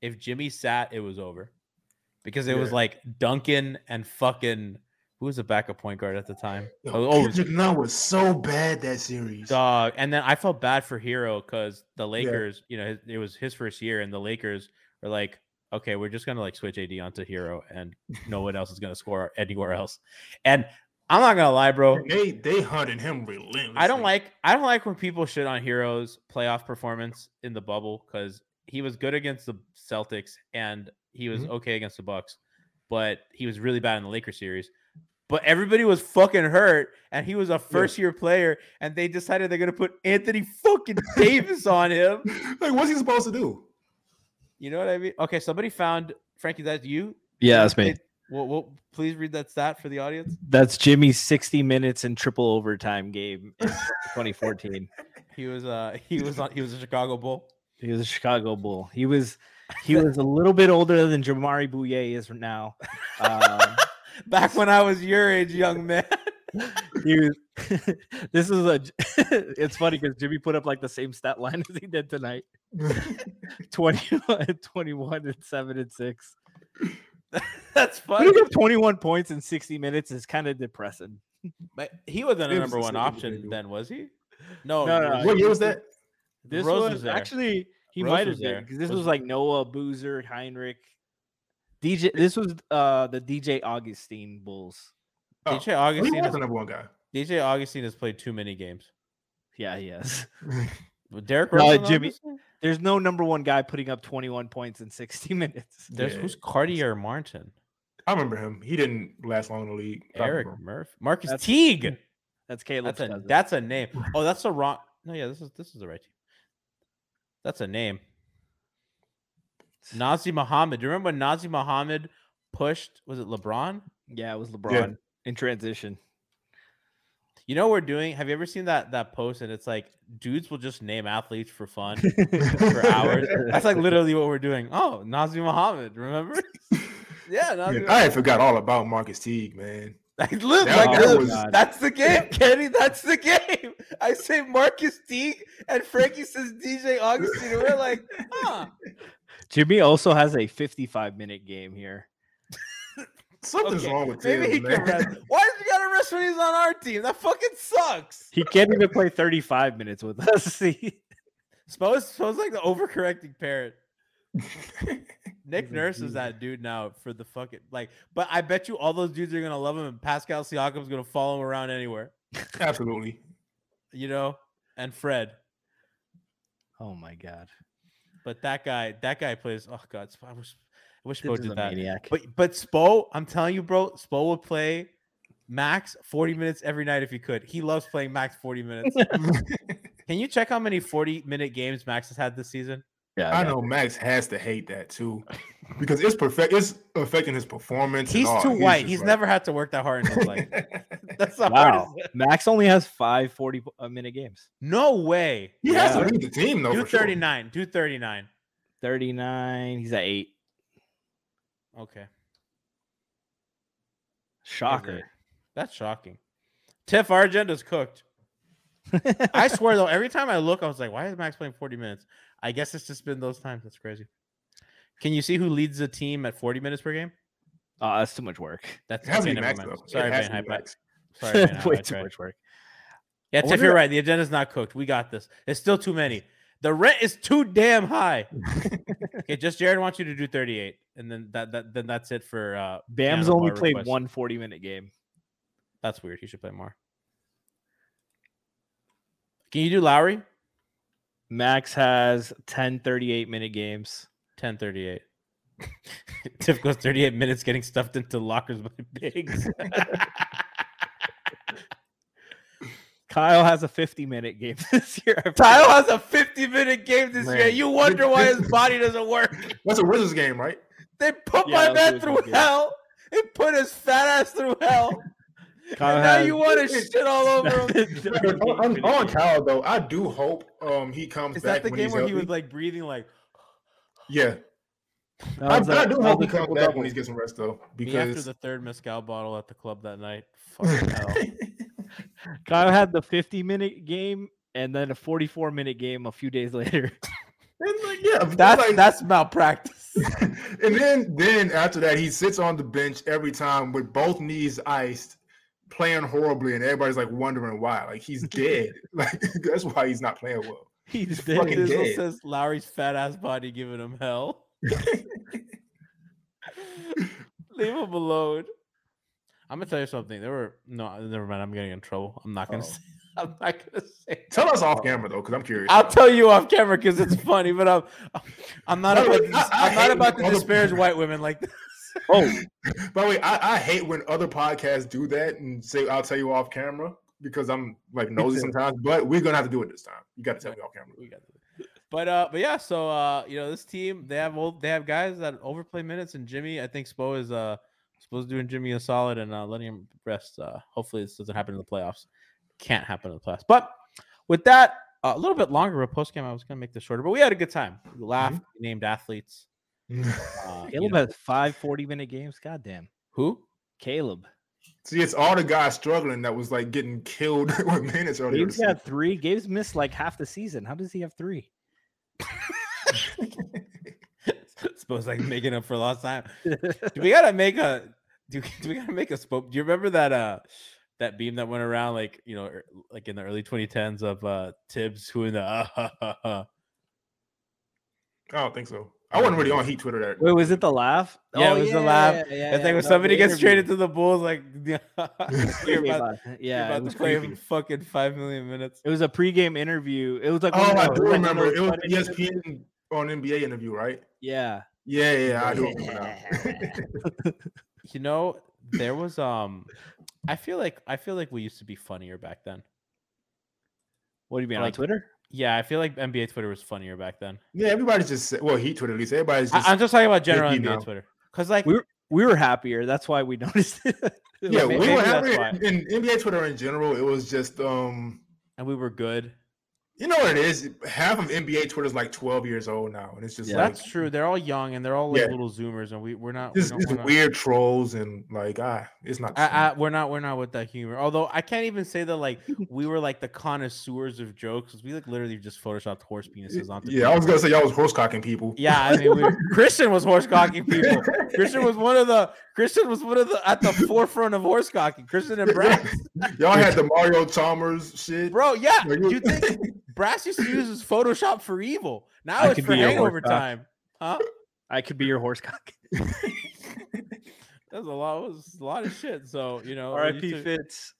If Jimmy sat, it was over, because it was like Duncan and fucking who was the backup point guard at the time? Yo, oh, oh, Kendrick Nunn was so bad that series. Dog. And then I felt bad for Herro because the Lakers, you know, it was his first year, and the Lakers were like, okay, we're just gonna like switch AD onto Herro, and no one else is gonna score anywhere else. And I'm not gonna lie, bro. They they hunted him relentlessly. I don't like I don't like when people shit on Herro's playoff performance in the bubble because he was good against the Celtics and he was Mhm. okay against the Bucks, but he was really bad in the Lakers series. But everybody was fucking hurt, and he was a first year player, and they decided they're gonna put Anthony fucking Davis on him. Like, what's he supposed to do? You know what I mean? Okay, somebody found Franky. That's you. Yeah, that's me. It- Well, well, please read that stat for the audience. That's Jimmy's 60 minutes in triple overtime game in 2014. He was uh he was on he was a Chicago Bull. He was a Chicago Bull. He was he was a little bit older than Jamaree Bouyea is now. Um, Back when I was your age, young man. he was, this is a it's funny because Jimmy put up like the same stat line as he did tonight 21 21 and 7 and 6 That's funny. putting up 21 points in 60 minutes is kind of depressing But he wasn't a It was number one option then, was he? No, No, no, Rose- what year was that? this Rose was, was there. actually he might have been because this Was- was like Noah Boozer Hinrich DJ this was uh the DJ Augustin Bulls Oh, DJ Augustin. was Has, the number one guy. DJ Augustin has played too many games. yeah he is With Derek No, Jimmy- Augustin? there's no number one guy putting up 21 points in 60 minutes There's Yeah. who's Cartier Martin, I remember him. He didn't last long in the league. Eric remember him. Murphy, Marcus That's- Teague. that's Caleb's That's a that's a name. Oh, that's the wrong. No, yeah, this is this is the right team. That's a name. Nazr Mohammed. Do you remember when Nazr Mohammed pushed? Was it LeBron? yeah it was LeBron in transition You know what we're doing? Have you ever seen that that post? And it's like dudes will just name athletes for fun for hours. That's like literally what we're doing. Oh, Nazr Mohammed, remember? yeah, Nazi Man, I forgot all about Marcus Teague, man. Like, look, That- like, that was- that's the game, Kenny. That's the game. I say Marcus Teague, and Franky says DJ Augustin. And we're like, huh. Jimmy also has a 55 minute game here Something's Okay, wrong with maybe Thibs, he man. can rest. Why does he gotta rest when he's on our team? That fucking sucks. he can't even play 35 minutes with us see Suppose, suppose like the overcorrecting parent. Nick He's like, Nurse is that dude now for the fucking like. But I bet you all those dudes are gonna love him, and Pascal Siakam's gonna follow him around anywhere. Absolutely. You know, and Fred. oh my god But that guy, that guy plays. Oh god, I wish, I wish Spo did that. maniac But but Spo, I'm telling you, bro, Spo would play max 40 minutes every night if he could. He loves playing max 40 minutes. Can you check how many 40 minute games Max has had this season? Yeah I got know Max has to hate that too, because it's perfect. It's affecting his performance. He's all. too white. He's like- never had to work that hard in his life. That's the Wow. hardest. Max only has five 40 po- uh, minute games. No way. he has to lead the team though. Do for sure. Do 39. 39. He's at eight. Okay. Shocker. That's shocking. Tiff, our agenda's cooked. I swear though, every time I look, I was like, why is Max playing 40 minutes? I guess it's just been those times. That's crazy. Can you see who leads the team at 40 minutes per game? Oh, that's too much work. That's It has to okay, never Max mind. Sorry, it has Van to be Hype. Max. Sorry, Van Hype, Way too much work. Yeah, I Tiff, wonder- you're right. The agenda's not cooked. We got this. It's still too many. The rent is too damn high. okay, just Jared wants you to do 38, and then that, that then that's it for uh Bam's only played requests. one 40 minute game. That's weird. He should play more. Can you do Lowry? Max has 10 38 minute games. 1038. Tiff goes 38 minutes getting stuffed into lockers by pigs. Kyle has a 50 minute game this year. Kyle has a 50 minute game this year. You wonder why his body doesn't work. That's a Wizards game, right? They put Yeah, my man through good game. hell. He put his fat ass through hell. Kyle now has- you want to shit all over him. on, on Kyle though, I do hope um he comes Is back that the game he's where he was like breathing like yeah, That I, was I a- do hope he comes back double. when he gets some rest though, me after the third mezcal bottle at the club that night? Fucking hell. Kyle had the 50 minute game and then a 44 minute game a few days later. And, like, yeah, That's like, that's malpractice. and then then after that he sits on the bench every time with both knees iced, playing horribly, and everybody's like wondering why. Like he's dead. like that's why he's not playing well. He's fucking dead. Dizzle dead. says Lowry's fat ass body giving him hell. Leave him alone. I'm gonna tell you something. There were no, never mind. I'm getting in trouble. I'm not gonna Oh. say. I'm not gonna say. Tell us off camera though, because I'm curious. I'll tell you off camera because it's funny, but I'm I'm not about to, I'm not about to disparage white women like this. Oh, By the way, I, I hate when other podcasts do that and say I'll tell you off camera because I'm like nosy sometimes. But we're gonna have to do it this time. You got to tell me off camera. We got this. But uh, but yeah, so uh, you know, this team they have old they have guys that overplay minutes, and Jimmy, I think Spo is uh supposed to doing Jimmy a solid and uh, letting him rest. Uh, hopefully this doesn't happen in the playoffs. Can't happen in the playoffs. But with that, uh, a little bit longer of a post game. I was gonna make this shorter, but we had a good time. We laughed, we named athletes. Uh, Caleb has five 40 minute games. God damn. who? Caleb. See, it's all the guys struggling that was like getting killed with minutes earlier. Gabe's this got three. Gabe's missed like half the season. How does he have three? Suppose like making up for lost time. do we gotta make a do, do we gotta make a spoke? Do you remember that uh that beam that went around like you know er, like in the early 2010s of uh Thibs who in the uh. I don't think so. I wasn't really on Heat Twitter that. Wait, was it the laugh? Yeah, it was the laugh. Yeah, and then yeah, when no, somebody gets traded to the Bulls, like you're Yeah, about, yeah, you're it about was to play creepy. fucking five million minutes. It was a pregame interview. It was like oh, of I do like one of remember. It was funny interviews. ESPN on NBA interview, right? Yeah. Yeah, yeah, I do remember now. You know, there was um I feel like I feel like we used to be funnier back then. What do you mean Like, on Twitter? Yeah, I feel like NBA Twitter was funnier back then. yeah, everybody's just well, Heat Twitter at least. Everybody's just I, am just talking about general NBA now. Twitter. Cause like We were we were happier. That's why we noticed it. yeah, may- we maybe were that's happy why. in NBA Twitter in general. It was just um and we were good. You know what it is? Half of NBA Twitter is like 12 years old now, and it's just Yeah. like That's true. They're all young and they're all like Yeah. little zoomers, and we we're not. We just, don't, just we're, not weird trolls and like ah, it's not. I. I, we're not. We're not with that humor. Although I can't even say that like we were like the connoisseurs of jokes because we like literally just photoshopped horse penises onto. yeah, I was gonna say y'all was horse cocking people. Yeah, I mean, we, Christian was horse cocking people. Christian was one of the Christian was one of the at the forefront of horse cocking. Christian and Brass, y'all had the Mario Chalmers shit. bro. Yeah, Like, you think Brass used to use his Photoshop for evil? Now I it's for your hangover time, huh? I could be your horse cock. That's a lot. Was a lot of shit. So you know, when you R.I.P. took- Fitz.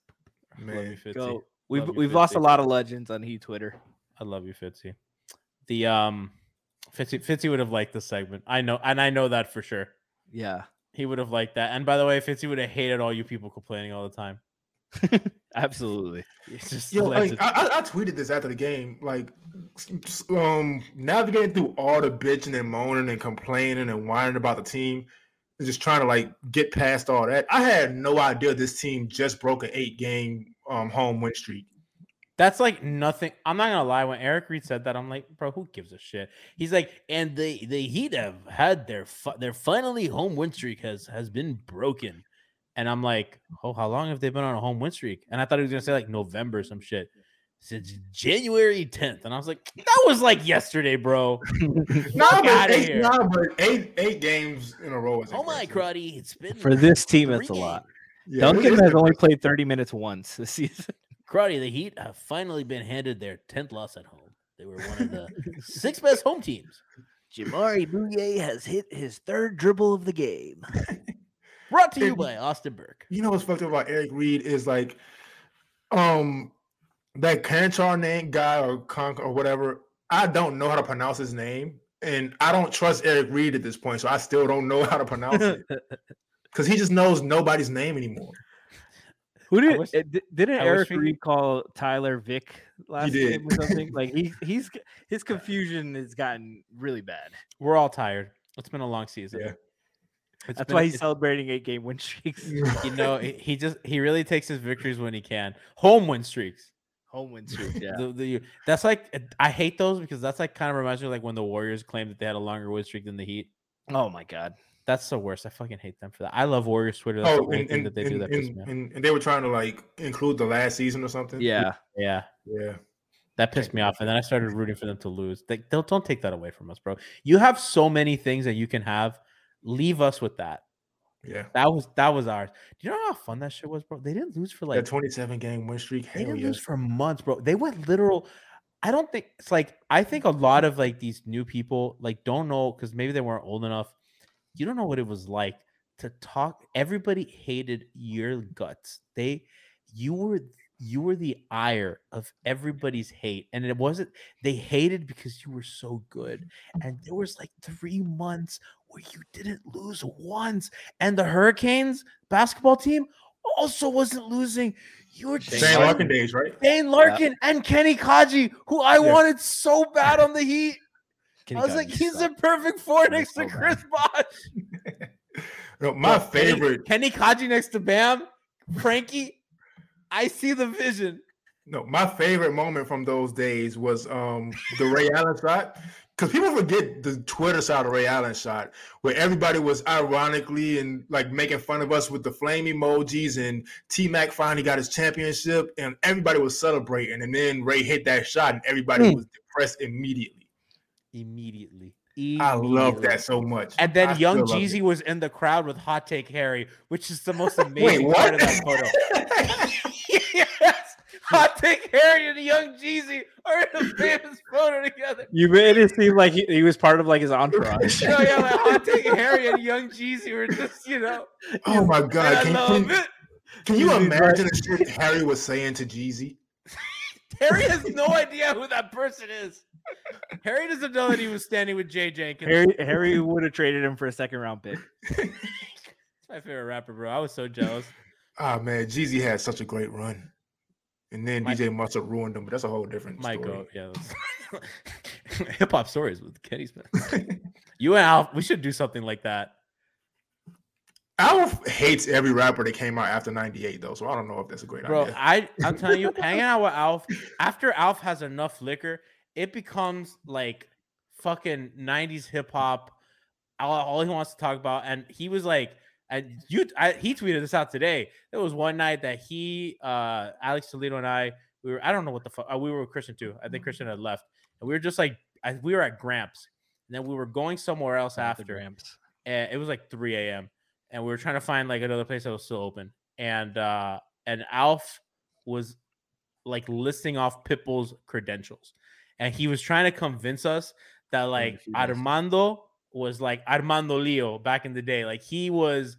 Love you, man? Fitzy. Go. We've Love we've lost a lot of legends on He Twitter. I love you, Fitzy. The um, Fitzy Fitzy would have liked the segment. I know, and I know that for sure. Yeah. He would have liked that. And by the way, Fitzy would have hated all you people complaining all the time. Absolutely. It's just Yo, like, I, I, I tweeted this after the game. Like, s- s- um, navigating through all the bitching and moaning and complaining and whining about the team, and just trying to like get past all that. I had no idea this team just broke an eight game um home win streak. That's like nothing. I'm not gonna lie. When Eric Reid said that, I'm like, bro, who gives a shit? He's like, and the the Heat have had their fi- their finally home win streak has has been broken, and I'm like, oh, how long have they been on a home win streak? And I thought he was gonna say like November or some shit. Since January 10th, and I was like, that was like yesterday, bro. Nah, but eight, here. nah, but eight eight games in a row. Is Oh my, impressive. cruddy, it's been For this team, it's a lot. games. Yeah, Duncan it's- has only played 30 minutes once this season. Cruddy, the Heat have finally been handed their 10th loss at home. They were one of the six best home teams. Jamaree Bouyea has hit his third dribble of the game. Brought to you And- by Austin Burke. You know what's fucked up about Eric Reid is like, um, that Kanchar name guy or Conk or whatever. I don't know how to pronounce his name, and I don't trust Eric Reid at this point, so I still don't know how to pronounce it because he just knows nobody's name anymore. Who did wish- uh, didn't I Eric Reid call Tyler Vick last did. game or something? like he he's his confusion has gotten really bad. We're all tired. It's been a long season. Yeah. It's That's been- why he's it's- celebrating eight game win streaks. you know he he just he really takes his victories when he can. Home win streaks. Home win streak. Yeah. The- the- that's like I hate those because that's like kind of reminds me of like when the Warriors claimed that they had a longer win streak than the Heat. oh my god. That's the worst. I fucking hate them for that. I love Warriors Twitter. That's Oh, only and, and, that they do that and, me off. and, and they were trying to like include the last season or something. Yeah. Yeah, yeah. that pissed me off, and then I started rooting for them to lose. They, don't don't take that away from us, bro. You have so many things that you can have. Leave us with that. Yeah. That was that was ours. Do you know how fun that shit was, bro? They didn't lose for like that 27 game win streak. They didn't yeah. lose for months, bro. They went literal. I don't think it's like I think a lot of like these new people like don't know because maybe they weren't old enough. You don't know what it was like to talk. Everybody hated your guts. They, you were you were the ire of everybody's hate, and it wasn't. They hated because you were so good, and there was like three months where you didn't lose once, and the Hurricanes basketball team also wasn't losing. You were Shane just Larkin days, right? Shane Larkin and Kenny Kadji, who I Yeah. wanted so bad on the Heat. Kenny I was like, he's the perfect four He next to was so Chris Bosh. No, my Bro, Kenny- favorite. Kenny Kadji next to Bam, Franky. I see the vision. No, my favorite moment from those days was um the Ray Allen shot. Because people forget the Twitter side of Ray Allen shot, where everybody was ironically and like making fun of us with the flame emojis, and T Mac finally got his championship, and everybody was celebrating. And then Ray hit that shot, and everybody Hmm. was depressed immediately. Immediately. I love that so much. And then I young Jeezy was in the crowd with Hot Take Harry, which is the most amazing Wait, part of that photo. yes, Hot Take Harry and young Jeezy are in a famous photo together. You made it seem like he, he was part of like his entourage. You know, yeah, like Hot Take Harry and young Jeezy were just, you know, oh my god! I Can, can, can you imagine the shit Harry was saying to Jeezy? Harry has no idea who that person is. Harry doesn't know that he was standing with Jay Jenkins. Harry Harry would have traded him for a second round pick. My favorite rapper, bro. I was so jealous. Ah man, Jeezy had such a great run. And then My- DJ must have ruined them, but that's a whole different My story. yeah. Hip hop stories with Kenny Smith. You and Alf, we should do something like that. Alf hates every rapper that came out after 98, though, so I don't know if that's a great Bro, idea. I I'm telling you, hanging out with Alf after Alf has enough liquor, it becomes like fucking 90s hip hop. All, all he wants to talk about, and he was like, and you, I, he tweeted this out today. There was one night that he, uh, Alex Toledo and I, we were, I don't know what the fuck, uh, we were with Christian too. I think Christian had left, and we were just like, I, we were at Gramps, and then we were going somewhere else Not after. Gramps. and it was like 3 a.m. and we were trying to find like another place that was still open. And uh and Alf was like listing off Pitbull's credentials. And he was trying to convince us that like. Armando was like Armando Leo back in the day. Like he was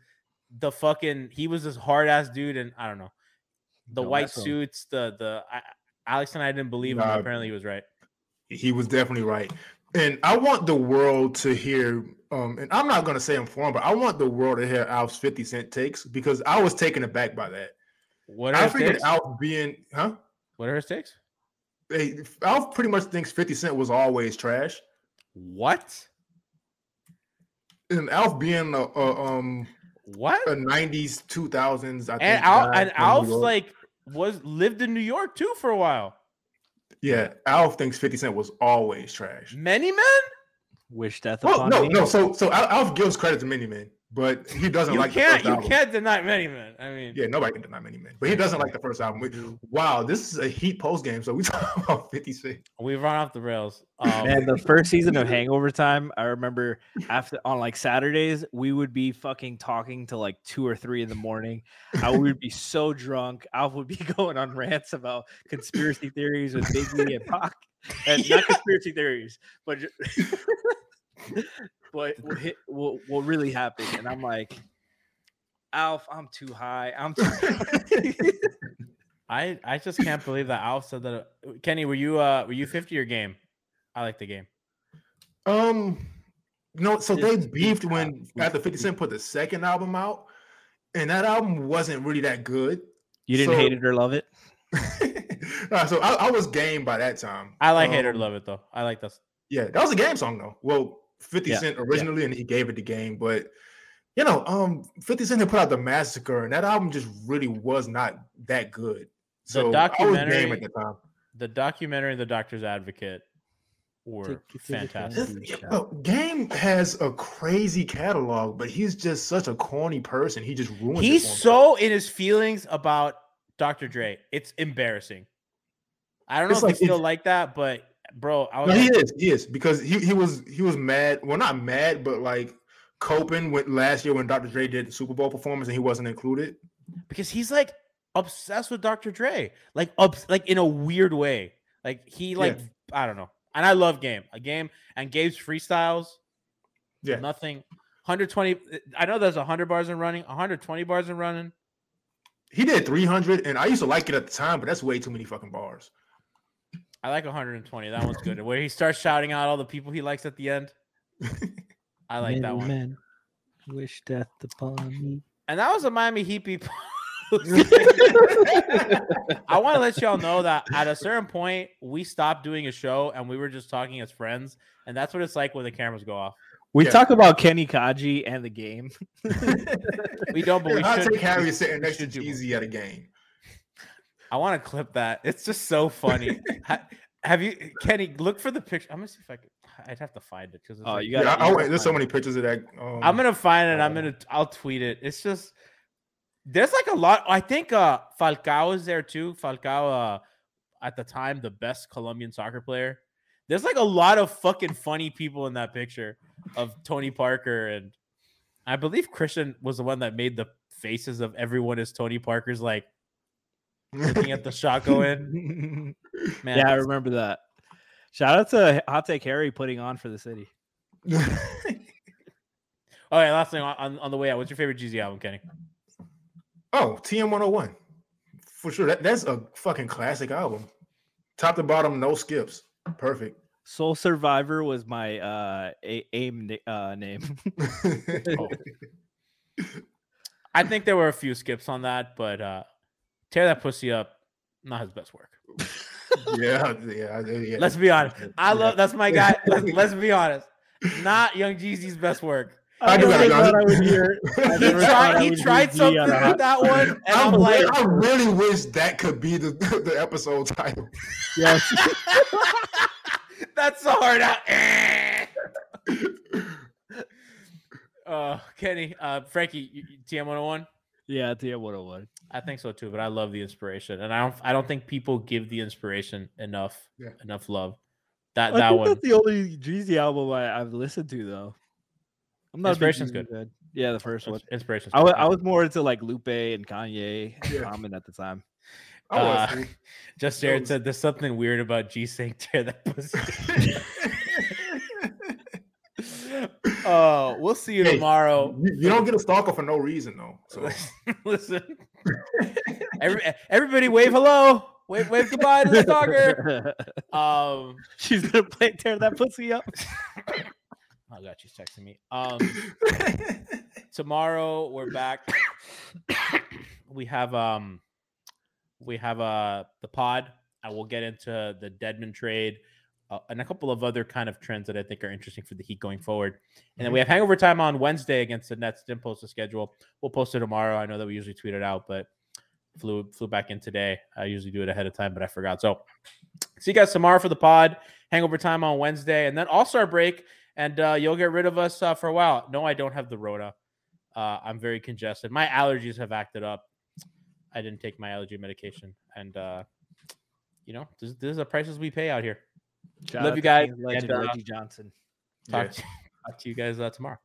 the fucking he was this hard ass dude, and I don't know. The Don't white mess with him. suits, the the I, Alex and I didn't believe him. Nah. Apparently he was right. he was definitely right. And I want the world to hear, um, and I'm not going to say informed, but I want the world to hear Alf's 50 Cent takes because I was taken aback by that. What are I figured takes? Alf being, huh? What are his takes? Hey, Alf pretty much thinks 50 Cent was always trash. What? And Alf being a, a um What? a 90s, 2000s, I think. and Al, and from Alf's like was lived in New York too for a while. yeah, Alf thinks 50 Cent was always trash. Many men. Wish death Well, upon no, me. no. So, so Al- Alf gives credit to Many Men, but he doesn't You like the can't. first You album. can't deny many men. I mean, Yeah, nobody can deny Many Men, but he doesn't like the first album. We- Wow, this is a Heat post game, so we talking about 50 Cent. we've run off the rails. Um, Man, the first season of Hangover Time, I remember after on like Saturdays, we would be fucking talking to like two or three in the morning. I would be so drunk. Alf would be going on rants about conspiracy theories with Biggie and Pac, and not conspiracy theories, but ju- but what, hit, what what really happened. And I'm like, Alf, I'm too high. I'm too. I I just can't believe that Alf said that. uh, Kenny, were you uh were you fifty or game? I like the game. Um, no, so they beefed when after 50 Cent put the second album out, and that album wasn't really that good. You didn't So- hate it or love it. Uh, so I, I was game by that time. I like Hater to Um, Love It though. I like this. Yeah, that was a game song though. Well, 50 Yeah, Cent yeah. originally, and he gave it the game, but you know, um, 50 Cent had put out the massacre, and that album just really was not that good. So I was game documentary- at the time. The documentary the Doctor's Advocate were Take you to the fantastic. This- shop. yo, Game has a crazy catalog, but he's just such a corny person. He just ruins. He's for himself. so in his feelings about Dr. Dre. It's embarrassing. I don't know It's if like he's still like that, but bro, I was No, like, he is. He is because he he was he was mad. Well, not mad, but like coping with last year when Dr. Dre did the Super Bowl performance and he wasn't included. because he's like obsessed with Dr. Dre, like obs- like in a weird way. Like he like I don't know. And I love Game. A game and Gabe's freestyles. Yeah. Nothing. 120. I know there's 100 bars in running, 120 bars in running. He did 300, and I used to like it at the time, but that's way too many fucking bars. I like 120. That one's good. Where he starts shouting out all the people he likes at the end. I like that one. men wish death upon me. And that was a Miami Heat people. I want to let y'all know that at a certain point, we stopped doing a show and we were just talking as friends. And that's what it's like when the cameras go off. We Yeah. talk about Kenny Kadji and the game. We don't, but we I should. take Harry sitting next to should. Jeezy at a game. I want to clip that. It's just so funny. Have you, Kenny? Look for the picture. I'm gonna see if I can. I'd have to find it because Oh, you Yeah, got I, I, there's so many pictures of that. Um, I'm gonna find it. I'm uh, gonna. I'll tweet it. It's just there's like a lot. I think uh Falcao is there too. Falcao, uh, at the time, the best Colombian soccer player. There's like a lot of fucking funny people in that picture of Tony Parker and I believe Christian was the one that made the faces of everyone as Tony Parker's like looking at the shot go in. Man, yeah, I remember that. Shout out to Hot Take Harry putting on for the city. All right, last thing on, on, on the way out. What's your favorite Jeezy album, Kenny? oh, TM 101 for sure. That, that's a fucking classic album. Top to bottom, no skips. Perfect. Soul Survivor was my uh a- aim uh, name. Oh. I think there were a few skips on that, but uh tear that pussy up, not his best work. yeah, yeah, yeah. Let's be honest. I Yeah. love that's my guy. Let's, let's be honest. Not Young Jeezy's best work. I do never thought I would hear. I He tried he tried something G on a with hot- that one, and I, I'm re- like, I really wish that could be the, the episode title. Yes. that's so hard out. uh Kenny, uh Franky, you- you- TM 101. yeah, TM 101. I think so too, but I love the inspiration, and I don't. I don't think people give the inspiration enough, Yeah. enough love. That I that think one, that's the only Jeezy album I, I've listened to though. I'm not a big Inspiration's Jeezy good. Yeah, the first one. inspiration. I was, I was more into like Lupe and Kanye, Yeah. Common at the time. I was, Uh. Just Jared was- said there's something weird about G saying tear that pussy. Oh, we'll see you Hey, tomorrow. you, you don't get a stalker for no reason though. So Listen, Every, everybody, wave hello, wave wave goodbye to the stalker. Um, She's gonna play tear that pussy up. oh god, she's texting me. Um, tomorrow we're back. we have um, we have uh the pod. I will get into the Dedmon trade. Uh, and a couple of other kind of trends that I think are interesting for the Heat going forward. And then we have hangover time on Wednesday against the Nets. Didn't post the schedule. We'll post it tomorrow. I know that we usually tweet it out, but flew flew back in today. I usually do it ahead of time, but I forgot. So see you guys tomorrow for the pod. Hangover time on Wednesday, and then All Star break, and uh, you'll get rid of us uh, for a while. No, I don't have the Rona. Uh, I'm very congested. My allergies have acted up. I didn't take my allergy medication, and uh, you know this, this is the prices we pay out here. Shout Love you guys, legend and, uh, Reggie Johnson. Talk, Yes. to, talk to you guys uh, tomorrow.